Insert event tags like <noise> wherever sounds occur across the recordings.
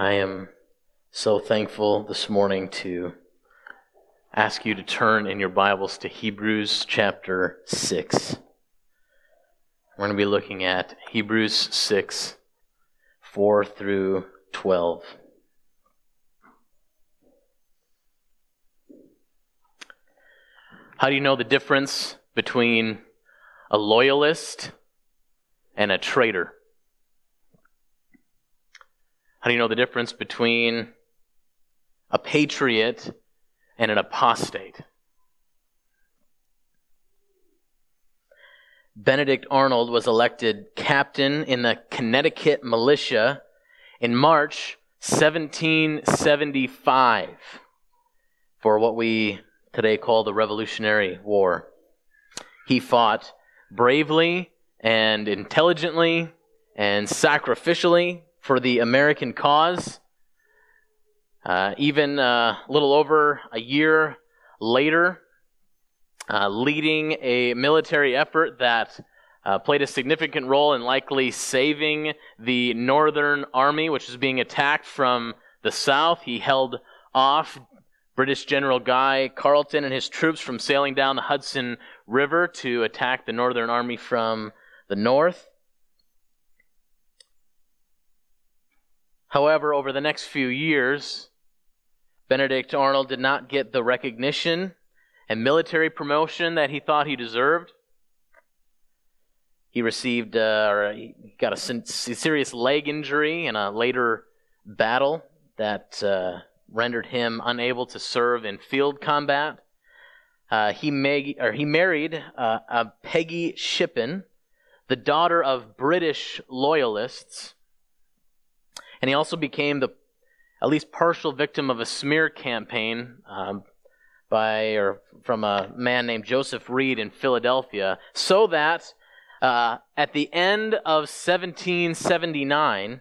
I am so thankful this morning to ask you to turn in your Bibles to Hebrews chapter 6. We're going to be looking at Hebrews 6, 4 through 12. How do you know the difference between a loyalist and a traitor? How do you know the difference between a patriot and an apostate? Benedict Arnold was elected captain in the Connecticut militia in March 1775 for what we today call the Revolutionary War. He fought bravely and intelligently and sacrificially for the American cause. Uh, even uh, a little over a year later, uh, leading a military effort that uh, played a significant role in likely saving the Northern Army, which was being attacked from the south. He held off British General Guy Carleton and his troops from sailing down the Hudson River to attack the Northern Army from the north. However, over the next few years, Benedict Arnold did not get the recognition and military promotion that he thought he deserved. He received, uh, or he got a serious leg injury in a later battle that uh, rendered him unable to serve in field combat. Uh, he, mag- or he married uh, Peggy Shippen, the daughter of British loyalists and he also became the at least partial victim of a smear campaign um, by or from a man named Joseph Reed in Philadelphia, so that uh, at the end of 1779,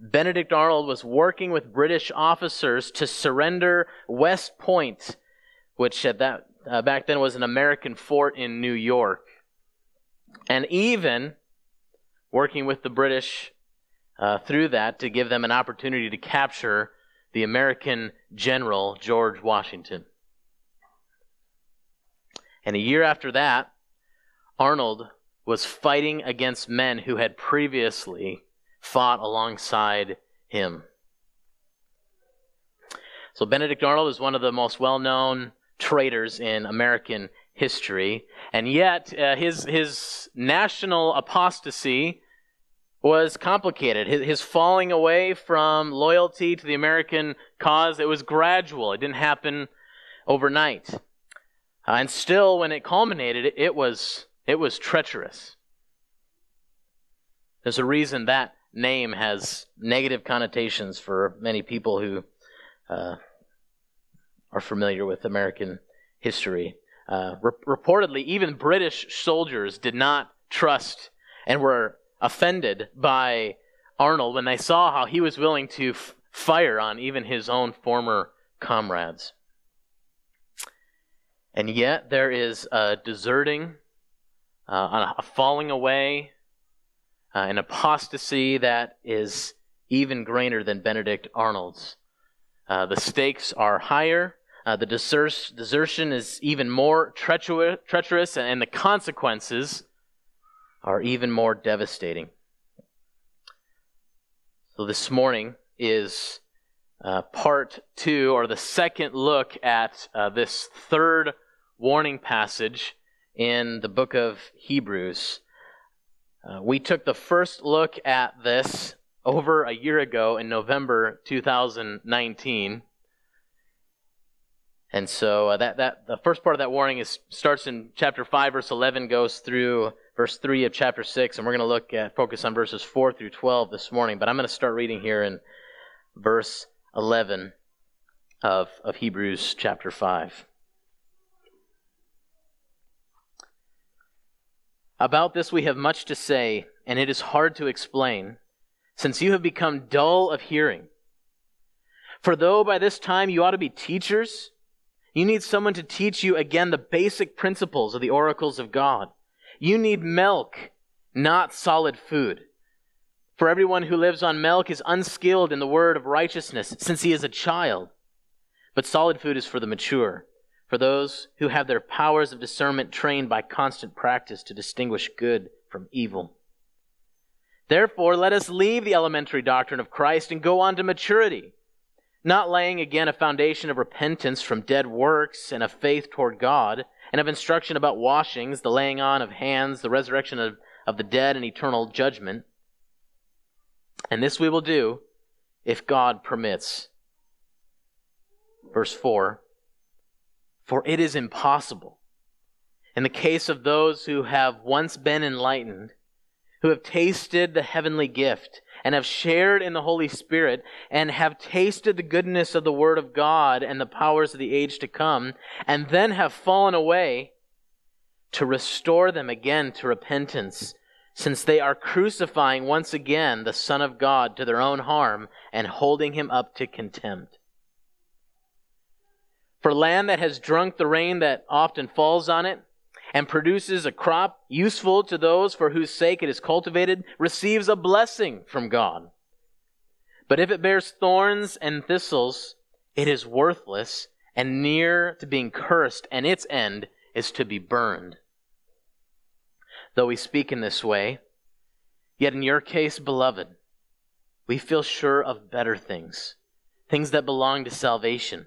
Benedict Arnold was working with British officers to surrender West Point, which at that uh, back then was an American fort in New York, and even working with the British uh, through that to give them an opportunity to capture the American general George Washington. And a year after that, Arnold was fighting against men who had previously fought alongside him. So Benedict Arnold is one of the most well-known traitors in American history, and yet uh, his his national apostasy was complicated. His, his, falling away from loyalty to the American cause, it was gradual. It didn't happen overnight. Uh, and still, when it culminated, it, it, was, it was treacherous. There's a reason that name has negative connotations for many people who uh, are familiar with American history. Uh, re- reportedly, even British soldiers did not trust and were offended by Arnold when they saw how he was willing to f- fire on even his own former comrades. And yet there is a deserting, uh, a falling away, uh, an apostasy that is even greater than Benedict Arnold's. Uh, the stakes are higher. Uh, the desert- desertion is even more treacherous, treacherous, and the consequences are even more devastating. So, this morning is uh, part two, or the second look at uh, this third warning passage in the book of Hebrews. Uh, we took the first look at this over a year ago in November 2019. And so uh, that, that the first part of that warning is starts in chapter 5 verse 11 goes through verse 3 of chapter 6, and we're going to look at, focus on verses 4 through 12 this morning. But I'm going to start reading here in verse 11 of, of Hebrews chapter 5. About this we have much to say, and it is hard to explain, since you have become dull of hearing. For though by this time you ought to be teachers, you need someone to teach you again the basic principles of the oracles of God. You need milk, not solid food. For everyone who lives on milk is unskilled in the word of righteousness, since he is a child. But solid food is for the mature, for those who have their powers of discernment trained by constant practice to distinguish good from evil. Therefore, let us leave the elementary doctrine of Christ and go on to maturity, not laying again a foundation of repentance from dead works and of faith toward God, and of instruction about washings, the laying on of hands, the resurrection of, of the dead, and eternal judgment and this we will do if God permits. Verse 4 For it is impossible, in the case of those who have once been enlightened, who have tasted the heavenly gift, and have shared in the Holy Spirit, and have tasted the goodness of the Word of God and the powers of the age to come, and then have fallen away, to restore them again to repentance since they are crucifying once again the Son of God to their own harm and holding him up to contempt. For land that has drunk the rain that often falls on it and produces a crop useful to those for whose sake it is cultivated receives a blessing from God. But if it bears thorns and thistles, it is worthless and near to being cursed, and its end is to be burned though we speak in this way. Yet in your case, beloved, we feel sure of better things, things that belong to salvation.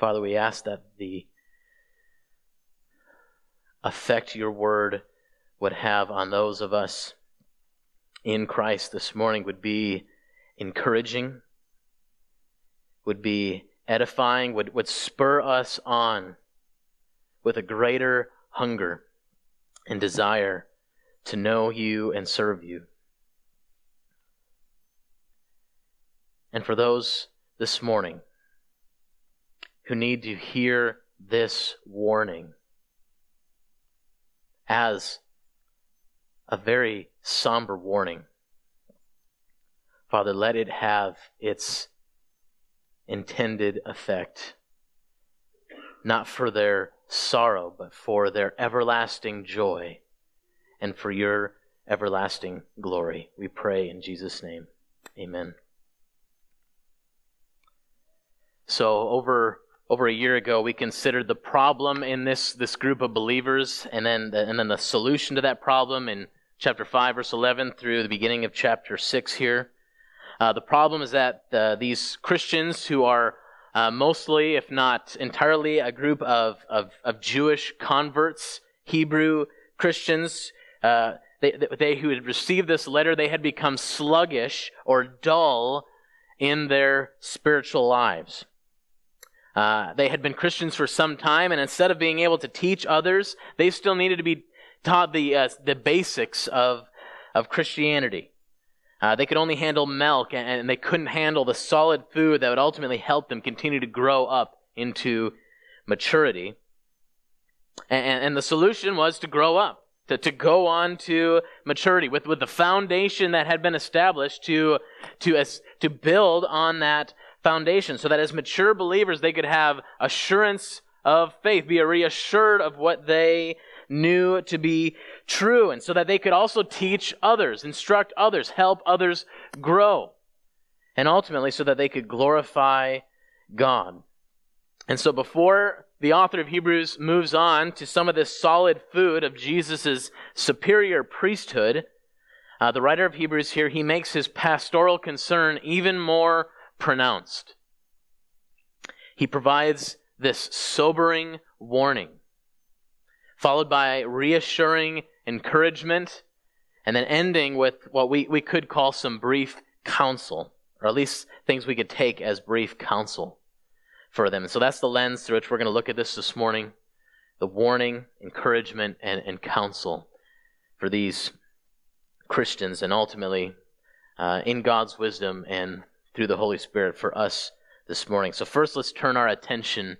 Father, we ask that the effect your word would have on those of us in Christ this morning would be encouraging, would be edifying, would, would spur us on with a greater hunger and desire to know you and serve you. And for those this morning who need to hear this warning as a very somber warning, Father, let it have its intended effect. Not for their sorrow, but for their everlasting joy and for your everlasting glory. We pray in Jesus' name. Amen. So over over a year ago, we considered the problem in this this group of believers, and then the, and then the solution to that problem in chapter five, verse eleven, through the beginning of chapter six here. Uh, the problem is that uh, these Christians who are uh, mostly, if not entirely, a group of, of, of Jewish converts, Hebrew Christians, uh, they, they who had received this letter, they had become sluggish or dull in their spiritual lives. Uh, they had been Christians for some time, and instead of being able to teach others, they still needed to be taught the, uh, the basics of, of Christianity. Uh, they could only handle milk, and, they couldn't handle the solid food that would ultimately help them continue to grow up into maturity. And, and the solution was to grow up, to, to go on to maturity with, with the foundation that had been established to, to, to build on that foundation so that as mature believers they could have assurance of faith, be reassured of what they knew to be true, and so that they could also teach others, instruct others, help others grow, and ultimately so that they could glorify God. And so before the author of Hebrews moves on to some of this solid food of Jesus' superior priesthood, uh, the writer of Hebrews here, he makes his pastoral concern even more pronounced. He provides this sobering warning followed by reassuring encouragement, and then ending with what we, we could call some brief counsel, or at least things we could take as brief counsel for them. And so that's the lens through which we're going to look at this this morning. the warning, encouragement, and, and counsel for these Christians, and ultimately, uh, in God's wisdom and through the Holy Spirit for us this morning. So, first, let's turn our attention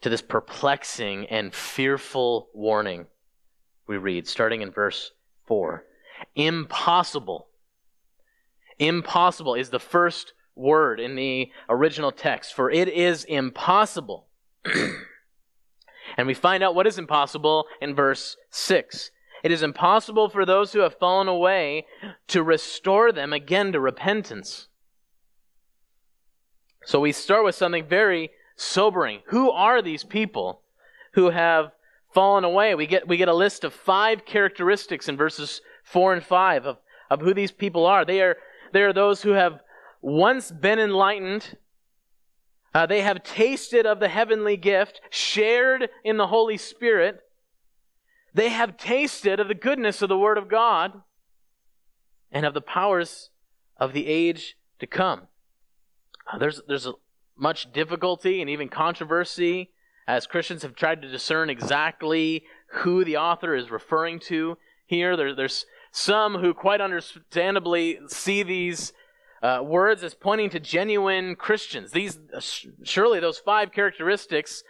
to this perplexing and fearful warning we read, starting in verse 4. Impossible. Impossible is the first word in the original text, for it is impossible. <clears throat> and we find out what is impossible in verse 6. It is impossible for those who have fallen away to restore them again to repentance. So we start with something very sobering. Who are these people who have fallen away? We get, we get a list of five characteristics in verses 4 and 5 of, of who these people are. They are, they are those who have once been enlightened. Uh, they have tasted of the heavenly gift, shared in the Holy Spirit. They have tasted of the goodness of the Word of God and of the powers of the age to come. Uh, there's, there's much difficulty and even controversy as Christians have tried to discern exactly who the author is referring to here. There, there's some who quite understandably see these uh, words as pointing to genuine Christians. These uh, surely those five characteristics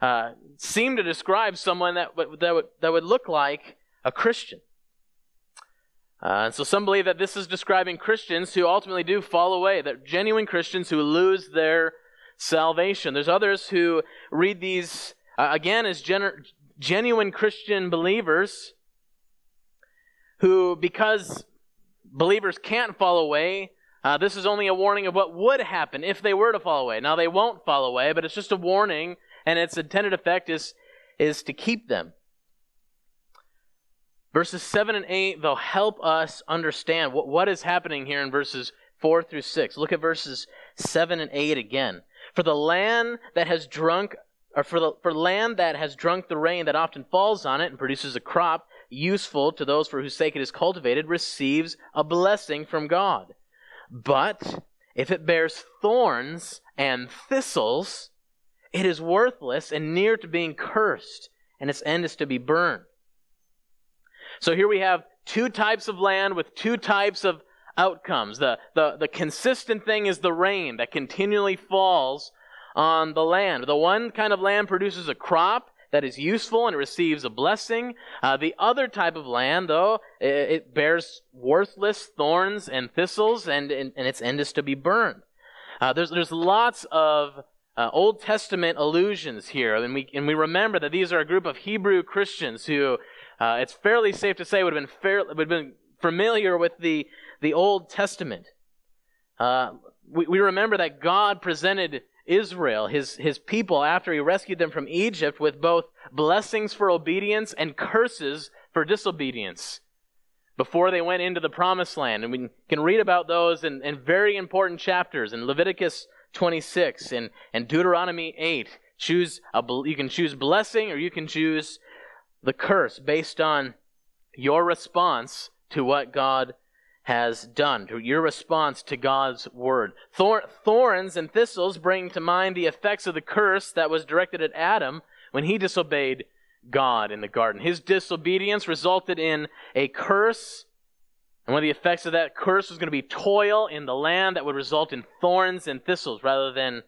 uh, seem to describe someone that, that, would, that would look like a Christian. Uh, and so some believe that this is describing Christians who ultimately do fall away, that genuine Christians who lose their salvation. There's others who read these, uh, again, as gen- genuine Christian believers who, because believers can't fall away, uh, this is only a warning of what would happen if they were to fall away. Now, they won't fall away, but it's just a warning, and its intended effect is, is to keep them. Verses 7 and 8, they'll help us understand what, what is happening here in verses 4 through 6. Look at verses 7 and 8 again. For the land that has drunk, or for, the, for land that has drunk the rain that often falls on it and produces a crop useful to those for whose sake it is cultivated, receives a blessing from God. But if it bears thorns and thistles, it is worthless and near to being cursed, and its end is to be burned. So here we have two types of land with two types of outcomes. The, the, the consistent thing is the rain that continually falls on the land. The one kind of land produces a crop that is useful and receives a blessing. Uh, the other type of land, though, it, it bears worthless thorns and thistles, and, and, and, its end is to be burned. Uh, there's, there's lots of uh, Old Testament allusions here, and we, and we remember that these are a group of Hebrew Christians who uh, it's fairly safe to say would have been, fair, would have been familiar with the, the Old Testament. Uh, we, we remember that God presented Israel, his, his people, after he rescued them from Egypt, with both blessings for obedience and curses for disobedience before they went into the promised land. And we can read about those in, in very important chapters in Leviticus 26 and, and Deuteronomy 8. Choose a, you can choose blessing or you can choose the curse based on your response to what God has done, to your response to God's word. Thor- thorns and thistles bring to mind the effects of the curse that was directed at Adam when he disobeyed God in the garden. His disobedience resulted in a curse, and one of the effects of that curse was going to be toil in the land that would result in thorns and thistles rather than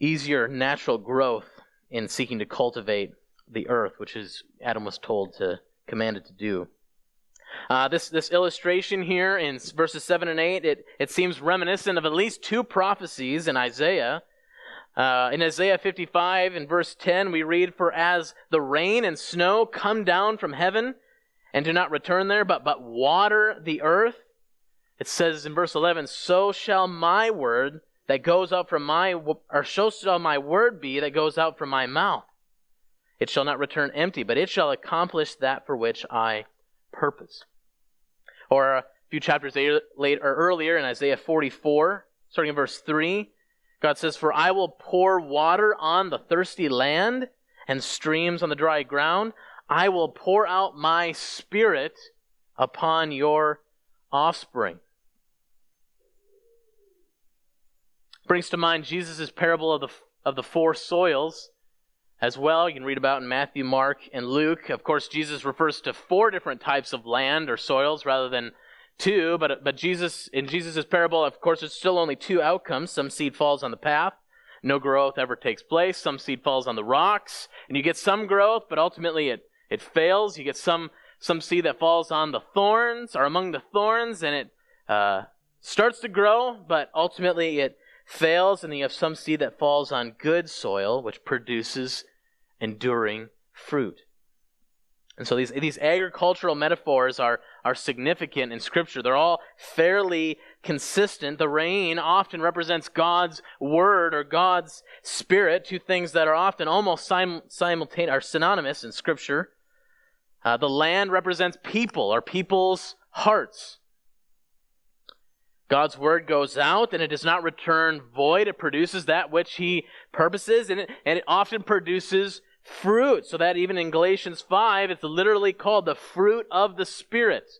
easier natural growth in seeking to cultivate the earth, which is Adam was told to commanded to do. Uh, this, this illustration here in verses 7 and 8, it, it seems reminiscent of at least two prophecies in Isaiah. Uh, in Isaiah 55, in verse 10, we read, For as the rain and snow come down from heaven and do not return there, but, but water the earth, it says in verse 11, So shall my word that goes out from my, or so shall my word be that goes out from my mouth. It shall not return empty, but it shall accomplish that for which I purpose. Or a few chapters later, or earlier in Isaiah 44, starting in verse 3, God says, For I will pour water on the thirsty land and streams on the dry ground. I will pour out my spirit upon your offspring. Brings to mind Jesus' parable of the, of the four soils as well. You can read about in Matthew, Mark, and Luke. Of course, Jesus refers to four different types of land or soils rather than two, but, but Jesus, in Jesus' parable, of course, there's still only two outcomes. Some seed falls on the path, no growth ever takes place. Some seed falls on the rocks, and you get some growth, but ultimately it, it fails. You get some, some seed that falls on the thorns or among the thorns, and it uh, starts to grow, but ultimately it fails. And then you have some seed that falls on good soil, which produces enduring fruit. And so these, these agricultural metaphors are, are significant in Scripture. They're all fairly consistent. The rain often represents God's Word or God's Spirit, two things that are often almost sim- simultaneous, are synonymous in Scripture. Uh, the land represents people or people's hearts. God's word goes out and it does not return void. It produces that which he purposes and it, and it often produces fruit. So that even in Galatians 5, it's literally called the fruit of the Spirit,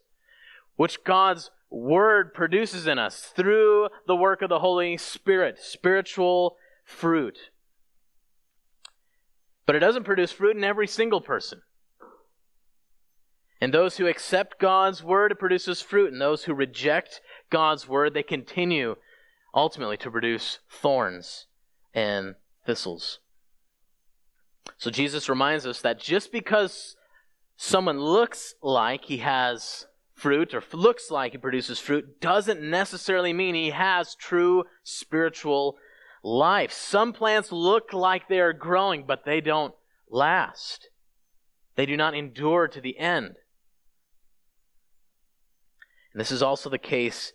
which God's Word produces in us through the work of the Holy Spirit, spiritual fruit. But it doesn't produce fruit in every single person. And those who accept God's Word, it produces fruit. And those who reject God's Word, they continue ultimately to produce thorns and thistles. So Jesus reminds us that just because someone looks like he has fruit or looks like he produces fruit doesn't necessarily mean he has true spiritual life. Some plants look like they are growing, but they don't last. They do not endure to the end. And this is also the case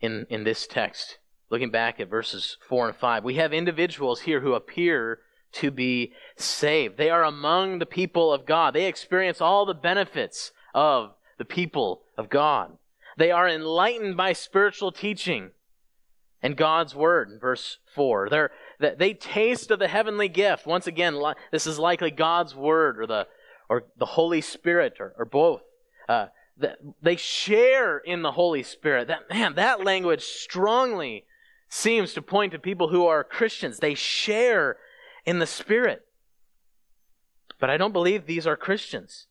in, in this text. Looking back at verses 4 and 5, we have individuals here who appear to be saved. They are among the people of God. They experience all the benefits of the people of God. They are enlightened by spiritual teaching and God's word in verse 4. They're, they taste of the heavenly gift. Once again, this is likely God's word or the, or the Holy Spirit or, or both. Uh, they share in the Holy Spirit. That man, that language strongly seems to point to people who are Christians. They share in the Spirit. But I don't believe these are Christians.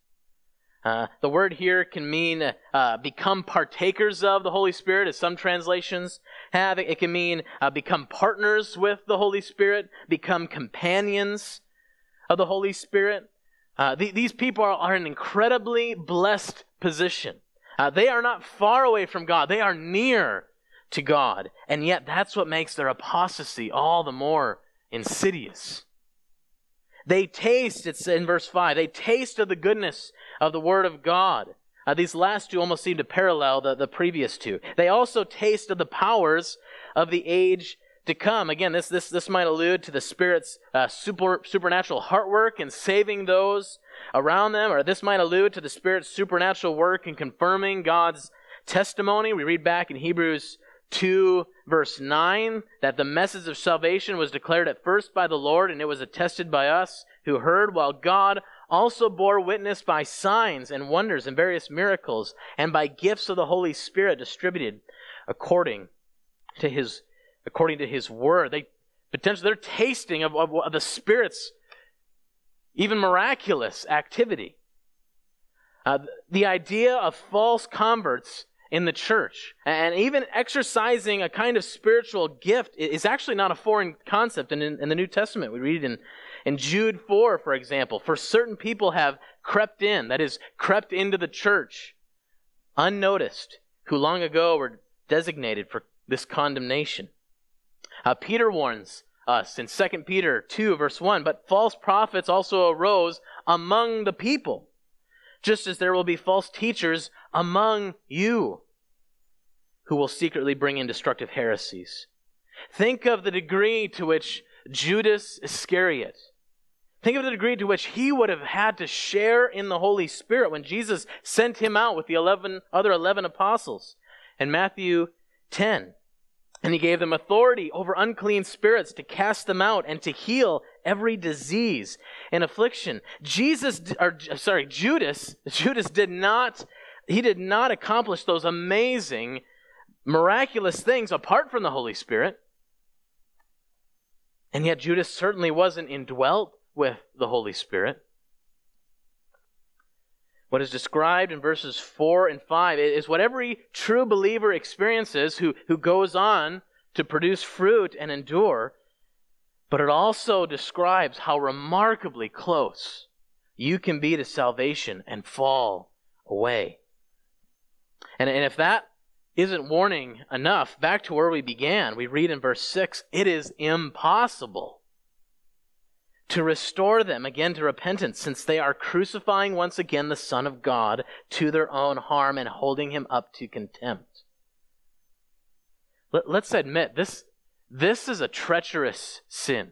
Uh, the word here can mean uh, become partakers of the Holy Spirit, as some translations have. It can mean uh, become partners with the Holy Spirit, become companions of the Holy Spirit. Uh, th- these people are, are an incredibly blessed position. Uh, they are not far away from God, they are near to God. And yet, that's what makes their apostasy all the more insidious. They taste, it's in verse 5, they taste of the goodness of the Word of God. Uh, these last two almost seem to parallel the, the previous two. They also taste of the powers of the age to come. Again, this, this, this might allude to the Spirit's uh, super, supernatural heart work in saving those around them, or this might allude to the Spirit's supernatural work in confirming God's testimony. We read back in Hebrews 2, verse 9, that the message of salvation was declared at first by the Lord, and it was attested by us who heard, while God also bore witness by signs and wonders and various miracles, and by gifts of the Holy Spirit distributed according to his according to his word. They potentially they're tasting of, of, of the Spirit's even miraculous activity. Uh, the idea of false converts in the church. And even exercising a kind of spiritual gift is actually not a foreign concept in, in, the New Testament. We read in, in Jude 4, for example, for certain people have crept in, that is, crept into the church unnoticed, who long ago were designated for this condemnation. Uh, Peter warns us in 2 Peter 2, verse 1 But false prophets also arose among the people just as there will be false teachers among you who will secretly bring in destructive heresies. Think of the degree to which Judas Iscariot, think of the degree to which he would have had to share in the Holy Spirit when Jesus sent him out with the 11, other 11 apostles in Matthew 10. And he gave them authority over unclean spirits to cast them out and to heal every disease and affliction. Jesus, or sorry, Judas, Judas did not, he did not accomplish those amazing, miraculous things apart from the Holy Spirit. And yet Judas certainly wasn't indwelt with the Holy Spirit. What is described in verses 4 and 5 is what every true believer experiences who, who goes on to produce fruit and endure, but it also describes how remarkably close you can be to salvation and fall away. And, and if that isn't warning enough, back to where we began, we read in verse 6 it is impossible to restore them again to repentance, since they are crucifying once again the Son of God to their own harm and holding him up to contempt. Let, us admit this, this is a treacherous sin.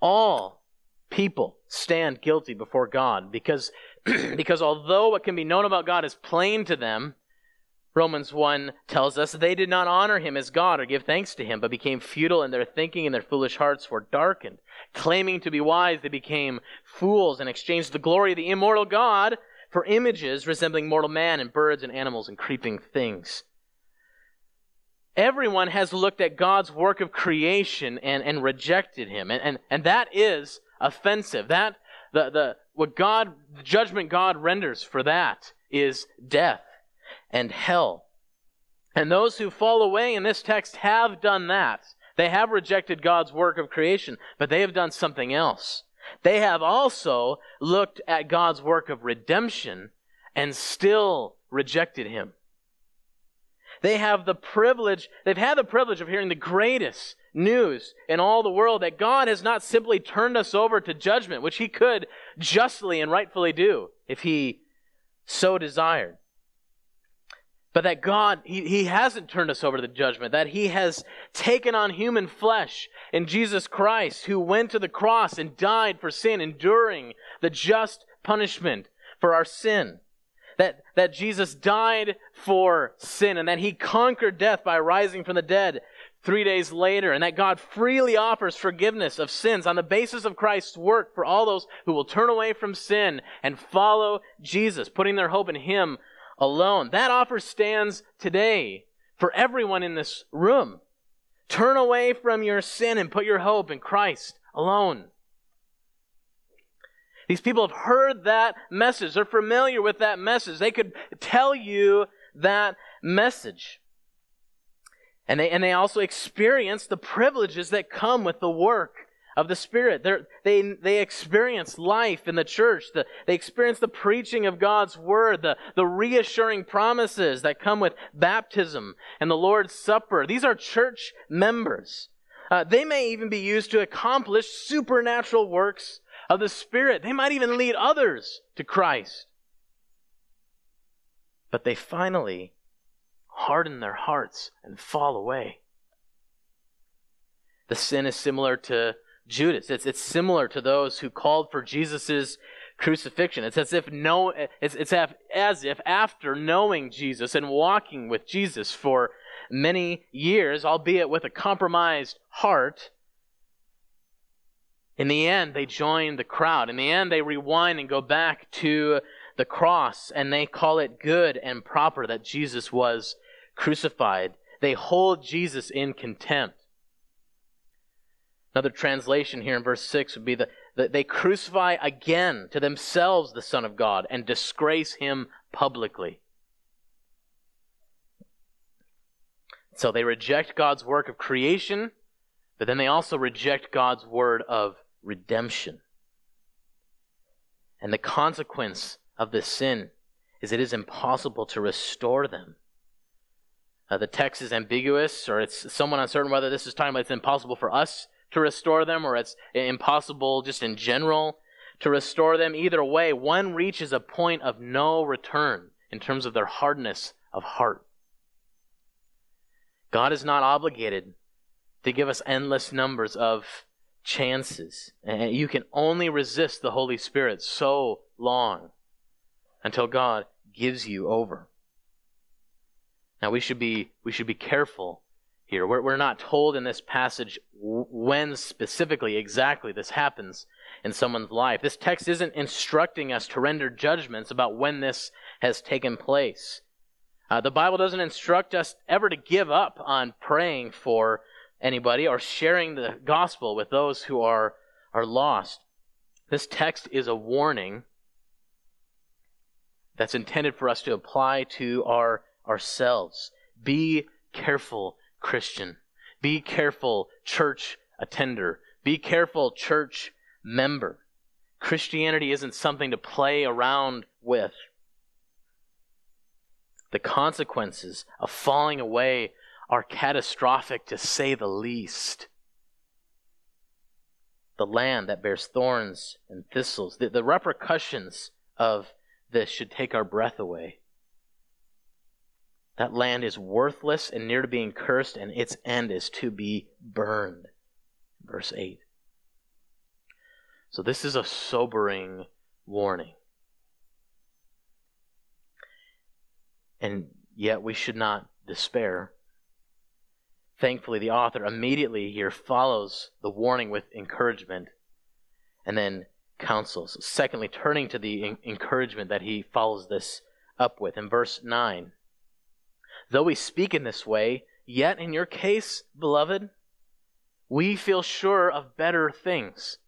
All people stand guilty before God because, <clears throat> because although what can be known about God is plain to them, Romans 1 tells us they did not honor him as God or give thanks to him, but became futile in their thinking and their foolish hearts were darkened. Claiming to be wise, they became fools and exchanged the glory of the immortal God for images resembling mortal man and birds and animals and creeping things. Everyone has looked at God's work of creation and, and rejected him. And, and, and that is offensive. That the, the what God the judgment God renders for that is death and hell. And those who fall away in this text have done that. They have rejected God's work of creation, but they have done something else. They have also looked at God's work of redemption and still rejected Him. They have the privilege, they've had the privilege of hearing the greatest news in all the world that God has not simply turned us over to judgment, which He could justly and rightfully do if He so desired. But that God, he, he hasn't turned us over to the judgment, that He has taken on human flesh in Jesus Christ, who went to the cross and died for sin, enduring the just punishment for our sin. That, that Jesus died for sin and that He conquered death by rising from the dead three days later, and that God freely offers forgiveness of sins on the basis of Christ's work for all those who will turn away from sin and follow Jesus, putting their hope in Him alone. That offer stands today for everyone in this room. Turn away from your sin and put your hope in Christ alone. These people have heard that message. They're familiar with that message. They could tell you that message. And they, and they also experience the privileges that come with the work of the Spirit. They're, they they experience life in the church. The, they experience the preaching of God's Word, the, the reassuring promises that come with baptism and the Lord's Supper. These are church members. Uh, they may even be used to accomplish supernatural works of the Spirit. They might even lead others to Christ. But they finally harden their hearts and fall away. The sin is similar to Judas. It's, it's similar to those who called for Jesus' crucifixion. It's as if no, it's, it's as if after knowing Jesus and walking with Jesus for many years, albeit with a compromised heart, in the end, they join the crowd. In the end, they rewind and go back to the cross, and they call it good and proper that Jesus was crucified. They hold Jesus in contempt. Another translation here in verse 6 would be that, that they crucify again to themselves the Son of God and disgrace him publicly. So they reject God's work of creation, but then they also reject God's word of redemption. And the consequence of this sin is it is impossible to restore them. Uh, the text is ambiguous, or it's somewhat uncertain whether this is talking about it's impossible for us to restore them or it's impossible just in general to restore them. Either way, one reaches a point of no return in terms of their hardness of heart. God is not obligated to give us endless numbers of chances. And you can only resist the Holy Spirit so long until God gives you over. Now we should be we should be careful here. We're, we're not told in this passage when specifically, exactly this happens in someone's life. This text isn't instructing us to render judgments about when this has taken place. Uh, the Bible doesn't instruct us ever to give up on praying for anybody or sharing the gospel with those who are, are lost. This text is a warning that's intended for us to apply to our ourselves. Be careful, Christian. Be careful, church attender. Be careful, church member. Christianity isn't something to play around with. The consequences of falling away are catastrophic to say the least. The land that bears thorns and thistles, the, the repercussions of this should take our breath away. That land is worthless and near to being cursed, and its end is to be burned. Verse 8. So, this is a sobering warning. And yet, we should not despair. Thankfully, the author immediately here follows the warning with encouragement and then counsels. Secondly, turning to the encouragement that he follows this up with in verse 9. Though we speak in this way, yet in your case, beloved, we feel sure of better things,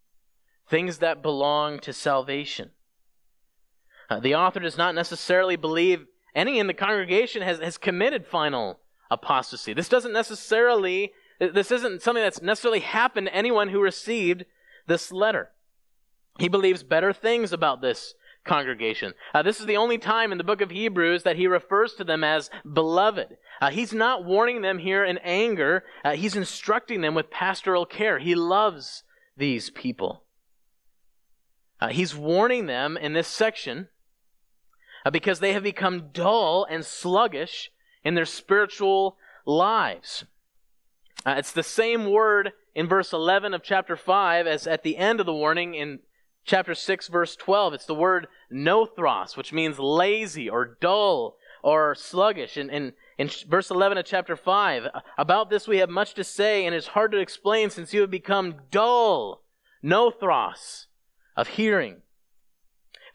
things that belong to salvation. Uh, the author does not necessarily believe any in the congregation has, has committed final apostasy. This doesn't necessarily, this isn't something that's necessarily happened to anyone who received this letter. He believes better things about this congregation. Uh, this is the only time in the book of Hebrews that he refers to them as beloved. Uh, he's not warning them here in anger, uh, he's instructing them with pastoral care. He loves these people. Uh, he's warning them in this section uh, because they have become dull and sluggish in their spiritual lives. Uh, it's the same word in verse 11 of chapter 5 as at the end of the warning in chapter 6, verse 12. It's the word nothros, which means lazy or dull or sluggish. And, and in verse 11 of chapter 5, about this we have much to say, and it's hard to explain since you have become dull, nothros, of hearing.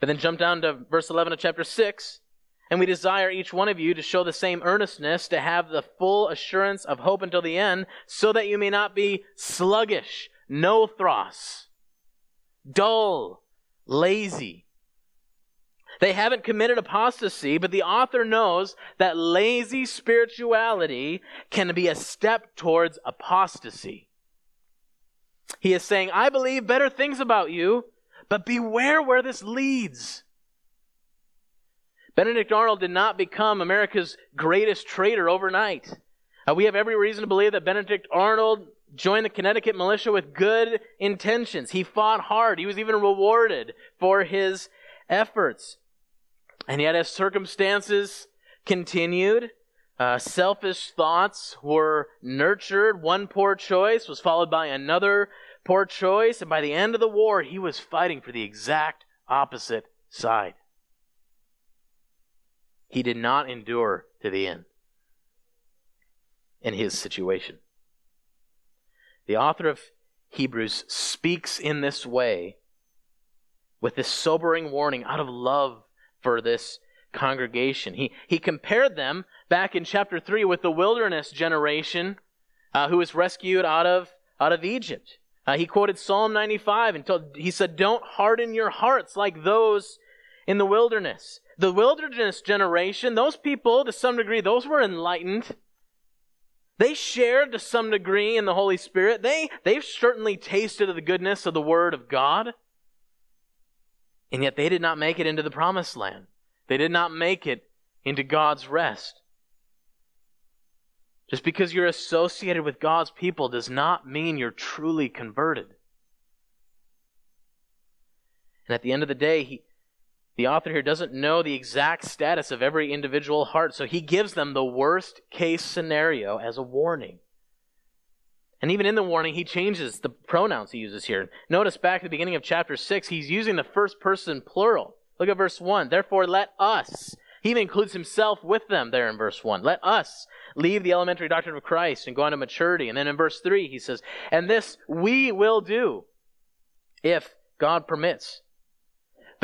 But then jump down to verse 11 of chapter 6. And we desire each one of you to show the same earnestness, to have the full assurance of hope until the end, so that you may not be sluggish, nothros, dull, lazy. They haven't committed apostasy, but the author knows that lazy spirituality can be a step towards apostasy. He is saying, I believe better things about you, but beware where this leads. Benedict Arnold did not become America's greatest traitor overnight. Uh, we have every reason to believe that Benedict Arnold joined the Connecticut militia with good intentions. He fought hard. He was even rewarded for his efforts. And yet, as circumstances continued, uh, selfish thoughts were nurtured. One poor choice was followed by another poor choice. And by the end of the war, he was fighting for the exact opposite side. He did not endure to the end in his situation. The author of Hebrews speaks in this way with this sobering warning out of love for this congregation. He, he compared them back in chapter 3 with the wilderness generation uh, who was rescued out of, out of Egypt. Uh, he quoted Psalm 95 and told, he said, Don't harden your hearts like those in the wilderness. The wilderness generation, those people, to some degree, those were enlightened. They shared to some degree in the Holy Spirit. They, they've certainly tasted of the goodness of the Word of God. And yet they did not make it into the promised land. They did not make it into God's rest. Just because you're associated with God's people does not mean you're truly converted. And at the end of the day, he, the author here doesn't know the exact status of every individual heart, so he gives them the worst case scenario as a warning. And even in the warning, he changes the pronouns he uses here. Notice back at the beginning of chapter 6, he's using the first person plural. Look at verse 1. Therefore, let us. He even includes himself with them there in verse 1. Let us leave the elementary doctrine of Christ and go on to maturity. And then in verse 3, he says, And this we will do if God permits.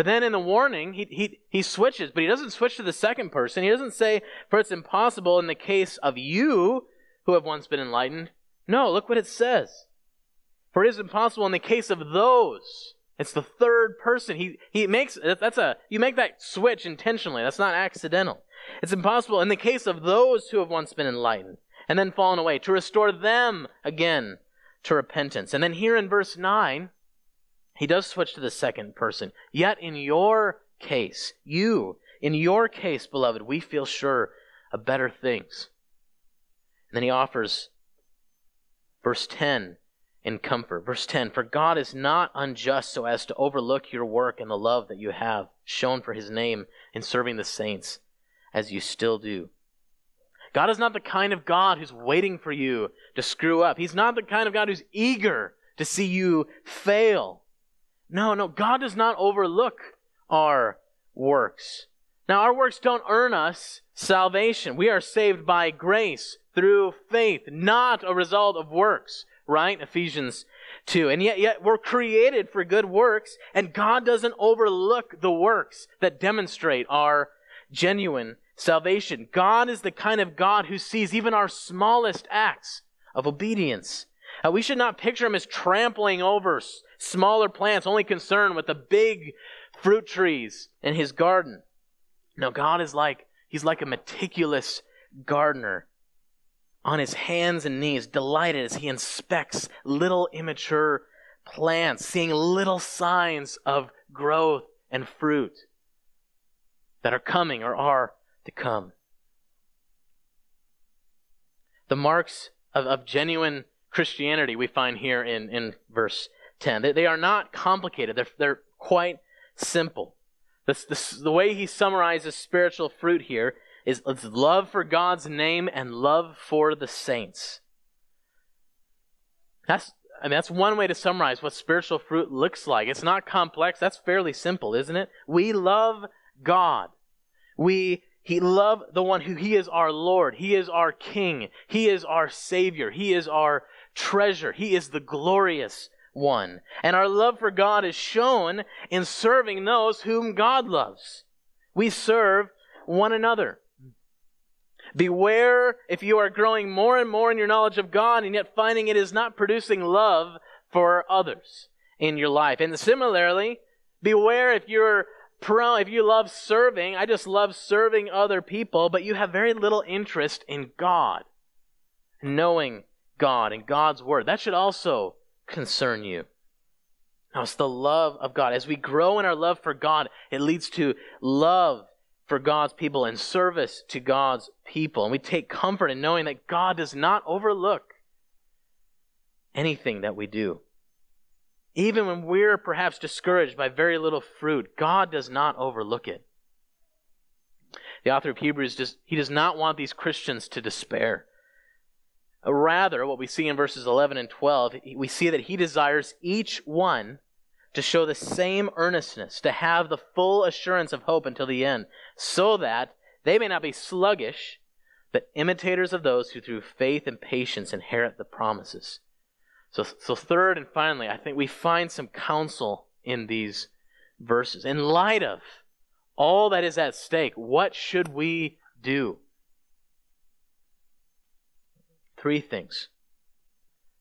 But then in the warning, he, he, he switches, but he doesn't switch to the second person. He doesn't say, for it's impossible in the case of you who have once been enlightened. No, look what it says. For it is impossible in the case of those. It's the third person. He, he makes, that's a, you make that switch intentionally. That's not accidental. It's impossible in the case of those who have once been enlightened and then fallen away to restore them again to repentance. And then here in verse 9, he does switch to the second person. Yet in your case, you, in your case, beloved, we feel sure of better things. And then he offers verse 10 in comfort. Verse 10 For God is not unjust so as to overlook your work and the love that you have shown for his name in serving the saints, as you still do. God is not the kind of God who's waiting for you to screw up. He's not the kind of God who's eager to see you fail. No, no, God does not overlook our works. Now, our works don't earn us salvation. We are saved by grace through faith, not a result of works, right? Ephesians 2. And yet, yet we're created for good works, and God doesn't overlook the works that demonstrate our genuine salvation. God is the kind of God who sees even our smallest acts of obedience. Uh, we should not picture him as trampling over smaller plants, only concerned with the big fruit trees in his garden. Now, God is like, he's like a meticulous gardener on his hands and knees, delighted as he inspects little immature plants, seeing little signs of growth and fruit that are coming or are to come. The marks of, of genuine Christianity we find here in, in verse 10. They, they are not complicated, they're, they're quite simple. This, this, the way he summarizes spiritual fruit here is love for God's name and love for the saints. That's, I mean, that's one way to summarize what spiritual fruit looks like. It's not complex. That's fairly simple, isn't it? We love God. We he love the one who he is our Lord. He is our King. He is our Savior. He is our treasure. He is the glorious one. And our love for God is shown in serving those whom God loves. We serve one another. Beware if you are growing more and more in your knowledge of God and yet finding it is not producing love for others in your life. And similarly, beware if you're prone, if you love serving, I just love serving other people, but you have very little interest in God, knowing God and God's Word. That should also concern you. Now, it's the love of God. As we grow in our love for God, it leads to love for God's people and service to God's people. And we take comfort in knowing that God does not overlook anything that we do. Even when we're perhaps discouraged by very little fruit, God does not overlook it. The author of Hebrews just he does not want these Christians to despair. Uh, rather, what we see in verses 11 and 12, we see that he desires each one to show the same earnestness, to have the full assurance of hope until the end, so that they may not be sluggish, but imitators of those who through faith and patience inherit the promises. So, so third and finally, I think we find some counsel in these verses. In light of all that is at stake, what should we do? Three things.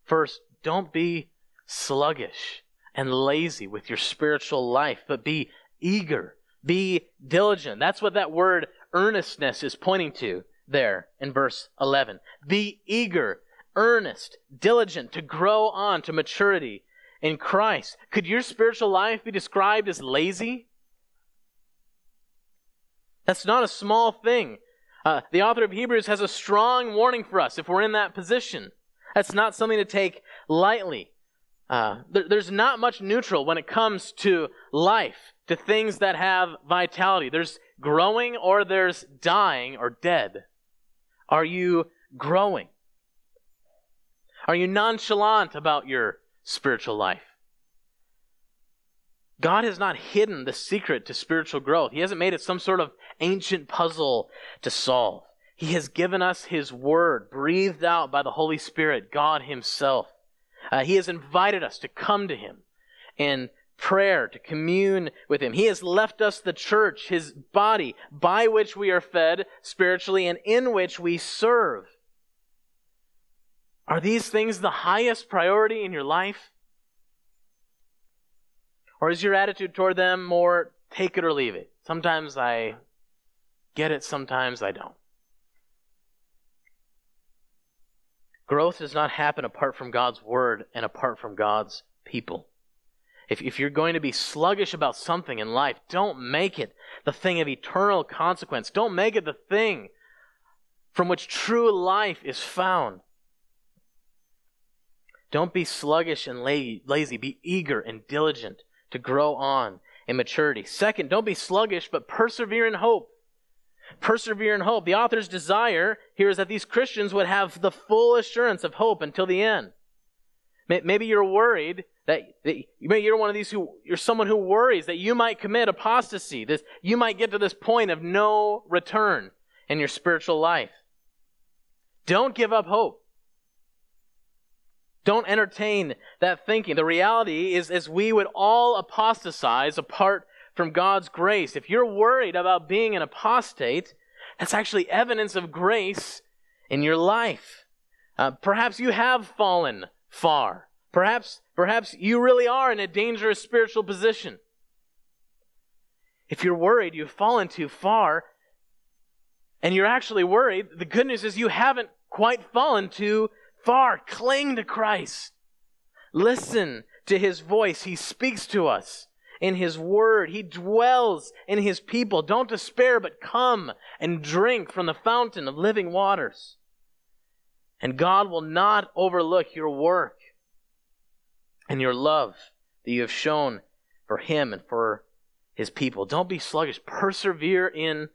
First, don't be sluggish and lazy with your spiritual life, but be eager, be diligent. That's what that word earnestness is pointing to there in verse 11. Be eager, earnest, diligent to grow on to maturity in Christ. Could your spiritual life be described as lazy? That's not a small thing. Uh, the author of Hebrews has a strong warning for us if we're in that position. That's not something to take lightly. Uh, there, there's not much neutral when it comes to life, to things that have vitality. There's growing or there's dying or dead. Are you growing? Are you nonchalant about your spiritual life? God has not hidden the secret to spiritual growth. He hasn't made it some sort of ancient puzzle to solve. He has given us His Word, breathed out by the Holy Spirit, God Himself. Uh, he has invited us to come to Him in prayer, to commune with Him. He has left us the church, His body, by which we are fed spiritually and in which we serve. Are these things the highest priority in your life? Or is your attitude toward them more take it or leave it? Sometimes I get it, sometimes I don't. Growth does not happen apart from God's word and apart from God's people. If, if you're going to be sluggish about something in life, don't make it the thing of eternal consequence. Don't make it the thing from which true life is found. Don't be sluggish and lazy. Be eager and diligent to grow on in maturity. Second, don't be sluggish, but persevere in hope. Persevere in hope. The author's desire here is that these Christians would have the full assurance of hope until the end. Maybe you're worried that, that maybe you're one of these who you're someone who worries that you might commit apostasy. This you might get to this point of no return in your spiritual life. Don't give up hope. Don't entertain that thinking. The reality is, as we would all apostatize apart from God's grace. If you're worried about being an apostate, that's actually evidence of grace in your life. Uh, perhaps you have fallen far. Perhaps, perhaps you really are in a dangerous spiritual position. If you're worried you've fallen too far, and you're actually worried, the good news is you haven't quite fallen too far. Cling to Christ. Listen to his voice. He speaks to us in His Word. He dwells in His people. Don't despair, but come and drink from the fountain of living waters. And God will not overlook your work and your love that you have shown for Him and for His people. Don't be sluggish. Persevere in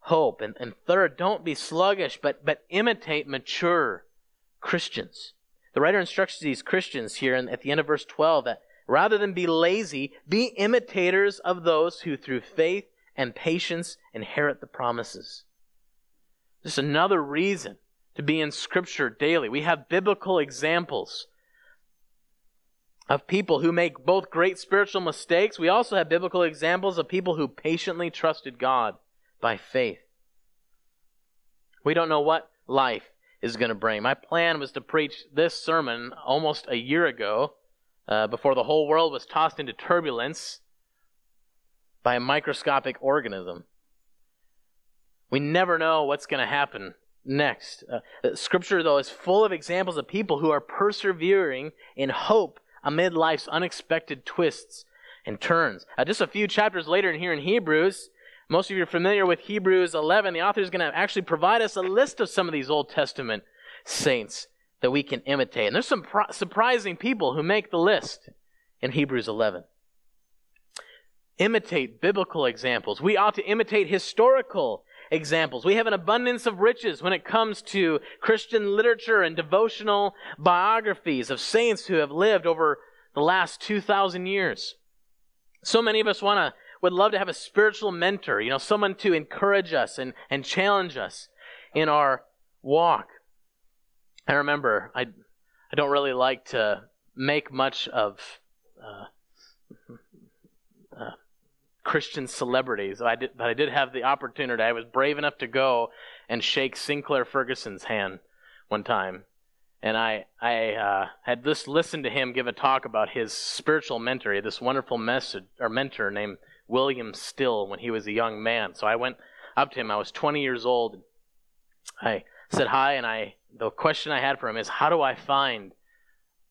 hope. And, and third, don't be sluggish, but, but imitate mature Christians. The writer instructs these Christians here in, at the end of verse 12 that Rather than be lazy, be imitators of those who through faith and patience inherit the promises. Just another reason to be in Scripture daily. We have biblical examples of people who make both great spiritual mistakes. We also have biblical examples of people who patiently trusted God by faith. We don't know what life is going to bring. My plan was to preach this sermon almost a year ago uh, before the whole world was tossed into turbulence by a microscopic organism. We never know what's going to happen next. Uh, scripture, though, is full of examples of people who are persevering in hope amid life's unexpected twists and turns. Uh, just a few chapters later in here in Hebrews, most of you are familiar with Hebrews 11. The author is going to actually provide us a list of some of these Old Testament saints that we can imitate. And there's some pro- surprising people who make the list in Hebrews 11. Imitate biblical examples. We ought to imitate historical examples. We have an abundance of riches when it comes to Christian literature and devotional biographies of saints who have lived over the last 2,000 years. So many of us want to, would love to have a spiritual mentor, you know, someone to encourage us and, and challenge us in our walk. I remember I, I don't really like to make much of uh, uh, Christian celebrities. I did, but I did have the opportunity. I was brave enough to go and shake Sinclair Ferguson's hand one time, and I I uh, had just listened to him give a talk about his spiritual mentor. This wonderful message or mentor named William Still when he was a young man. So I went up to him. I was 20 years old. I said hi, and I the question I had for him is how do I find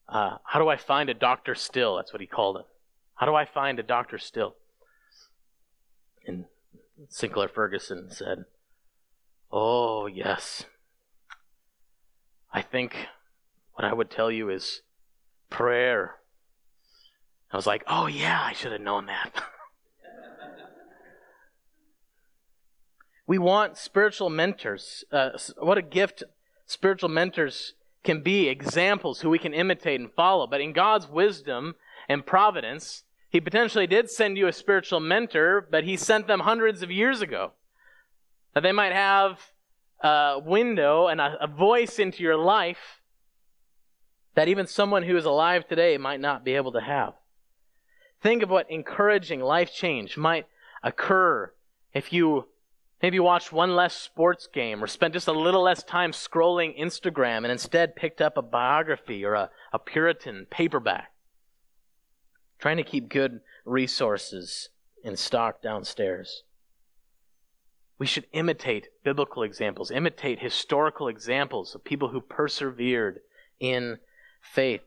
uh, how do I find a Doctor Still? That's what he called it. How do I find a Doctor Still? And Sinclair Ferguson said, "Oh yes, I think what I would tell you is prayer." I was like, "Oh yeah, I should have known that." <laughs> we want spiritual mentors. Uh, what a gift spiritual mentors can be examples who we can imitate and follow. But in God's wisdom and providence, He potentially did send you a spiritual mentor, but He sent them hundreds of years ago. That they might have a window and a, a voice into your life that even someone who is alive today might not be able to have. Think of what encouraging life change might occur if you Maybe watched one less sports game or spent just a little less time scrolling Instagram and instead picked up a biography or a, a Puritan paperback. Trying to keep good resources in stock downstairs. We should imitate biblical examples, imitate historical examples of people who persevered in faith.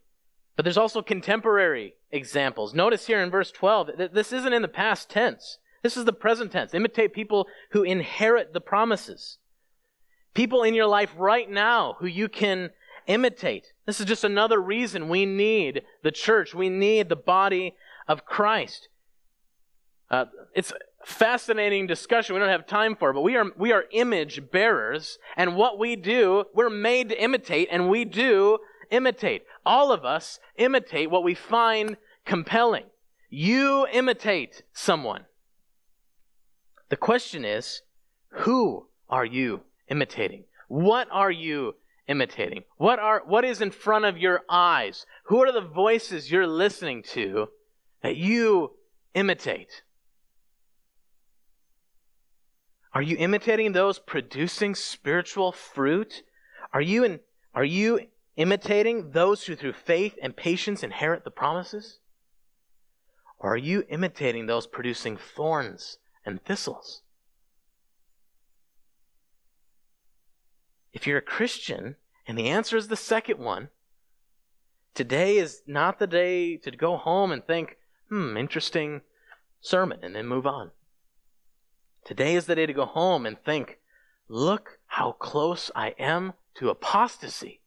But there's also contemporary examples. Notice here in verse 12, that this isn't in the past tense. This is the present tense. Imitate people who inherit the promises. People in your life right now who you can imitate. This is just another reason we need the church. We need the body of Christ. Uh, it's fascinating discussion we don't have time for, but we are, we are image bearers, and what we do, we're made to imitate, and we do imitate. All of us imitate what we find compelling. You imitate someone. The question is, who are you imitating? What are you imitating? What are what is in front of your eyes? Who are the voices you're listening to that you imitate? Are you imitating those producing spiritual fruit? Are you in, are you imitating those who through faith and patience inherit the promises? Or are you imitating those producing thorns and thistles. If you're a Christian, and the answer is the second one, today is not the day to go home and think, hmm, interesting sermon, and then move on. Today is the day to go home and think, look how close I am to apostasy.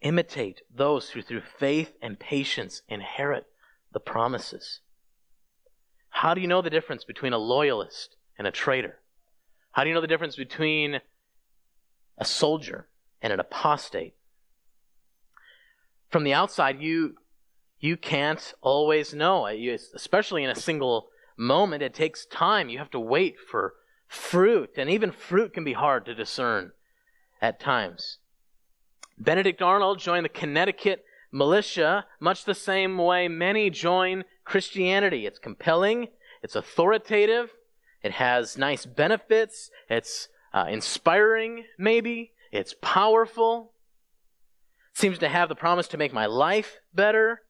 Imitate those who through faith and patience inherit the promises. How do you know the difference between a loyalist and a traitor? How do you know the difference between a soldier and an apostate? From the outside, you you can't always know, especially in a single moment. It takes time. You have to wait for fruit, and even fruit can be hard to discern at times. Benedict Arnold joined the Connecticut militia much the same way many join Christianity. It's compelling, it's authoritative, it has nice benefits, it's uh, inspiring, maybe, it's powerful, seems to have the promise to make my life better.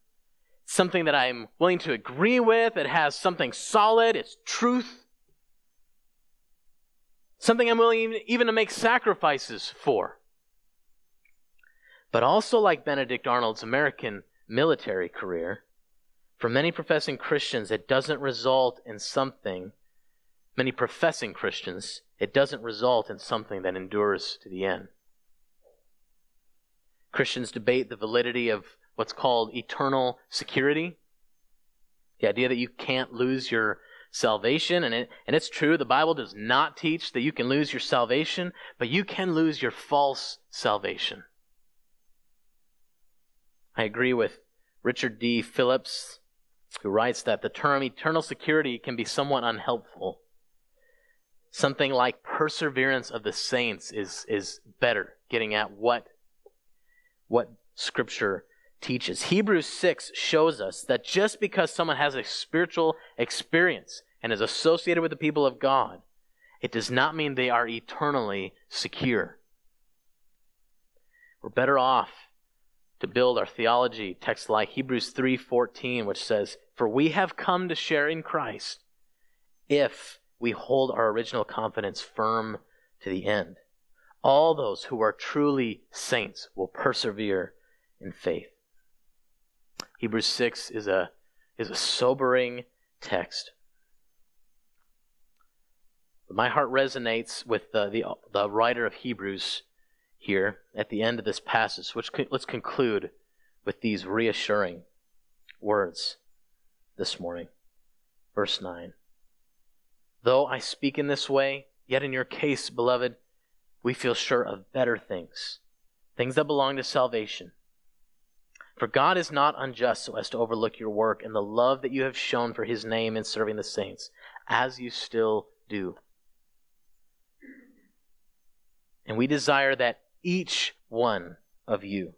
Something that I'm willing to agree with. It has something solid. It's truth. Something I'm willing even to make sacrifices for. But also, like Benedict Arnold's American military career, for many professing Christians, it doesn't result in something, many professing Christians, it doesn't result in something that endures to the end. Christians debate the validity of what's called eternal security. The idea that you can't lose your salvation, and, it, and it's true, the Bible does not teach that you can lose your salvation, but you can lose your false salvation. I agree with Richard D. Phillips who writes that the term eternal security can be somewhat unhelpful. Something like perseverance of the saints is, is better, getting at what, what Scripture teaches. Hebrews 6 shows us that just because someone has a spiritual experience and is associated with the people of God, it does not mean they are eternally secure. We're better off to build our theology text like Hebrews 3:14 which says for we have come to share in Christ if we hold our original confidence firm to the end. All those who are truly saints will persevere in faith. Hebrews 6 is a, is a sobering text. But my heart resonates with the, the, the writer of Hebrews here at the end of this passage, which let's conclude with these reassuring words this morning. Verse 9. Though I speak in this way, yet in your case, beloved, we feel sure of better things, things that belong to salvation. For God is not unjust so as to overlook your work and the love that you have shown for his name in serving the saints, as you still do. And we desire that each one of you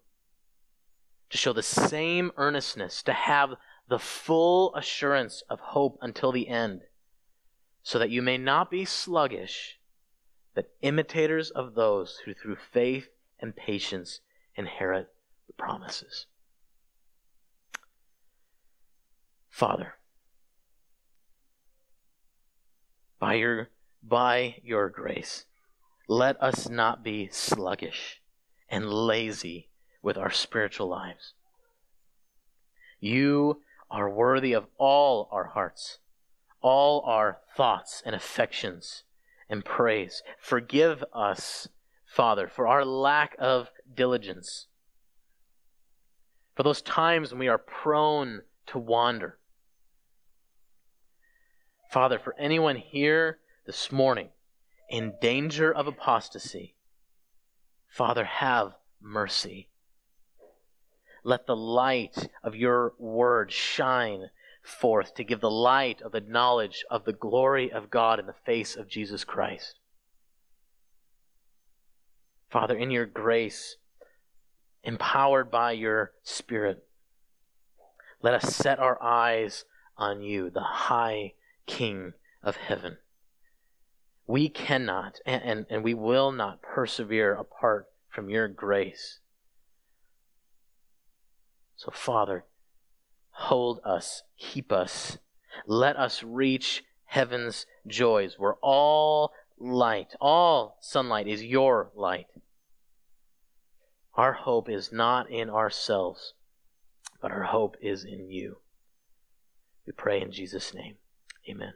to show the same earnestness, to have the full assurance of hope until the end, so that you may not be sluggish, but imitators of those who through faith and patience inherit the promises. Father, by your, by your grace, let us not be sluggish and lazy with our spiritual lives. You are worthy of all our hearts, all our thoughts and affections and praise. Forgive us, Father, for our lack of diligence, for those times when we are prone to wander. Father, for anyone here this morning in danger of apostasy, Father, have mercy. Let the light of your word shine forth to give the light of the knowledge of the glory of God in the face of Jesus Christ. Father, in your grace, empowered by your Spirit, let us set our eyes on you, the high King of heaven. We cannot and, and, and we will not persevere apart from your grace. So, Father, hold us, keep us, let us reach heaven's joys where all light, all sunlight is your light. Our hope is not in ourselves, but our hope is in you. We pray in Jesus' name. Amen.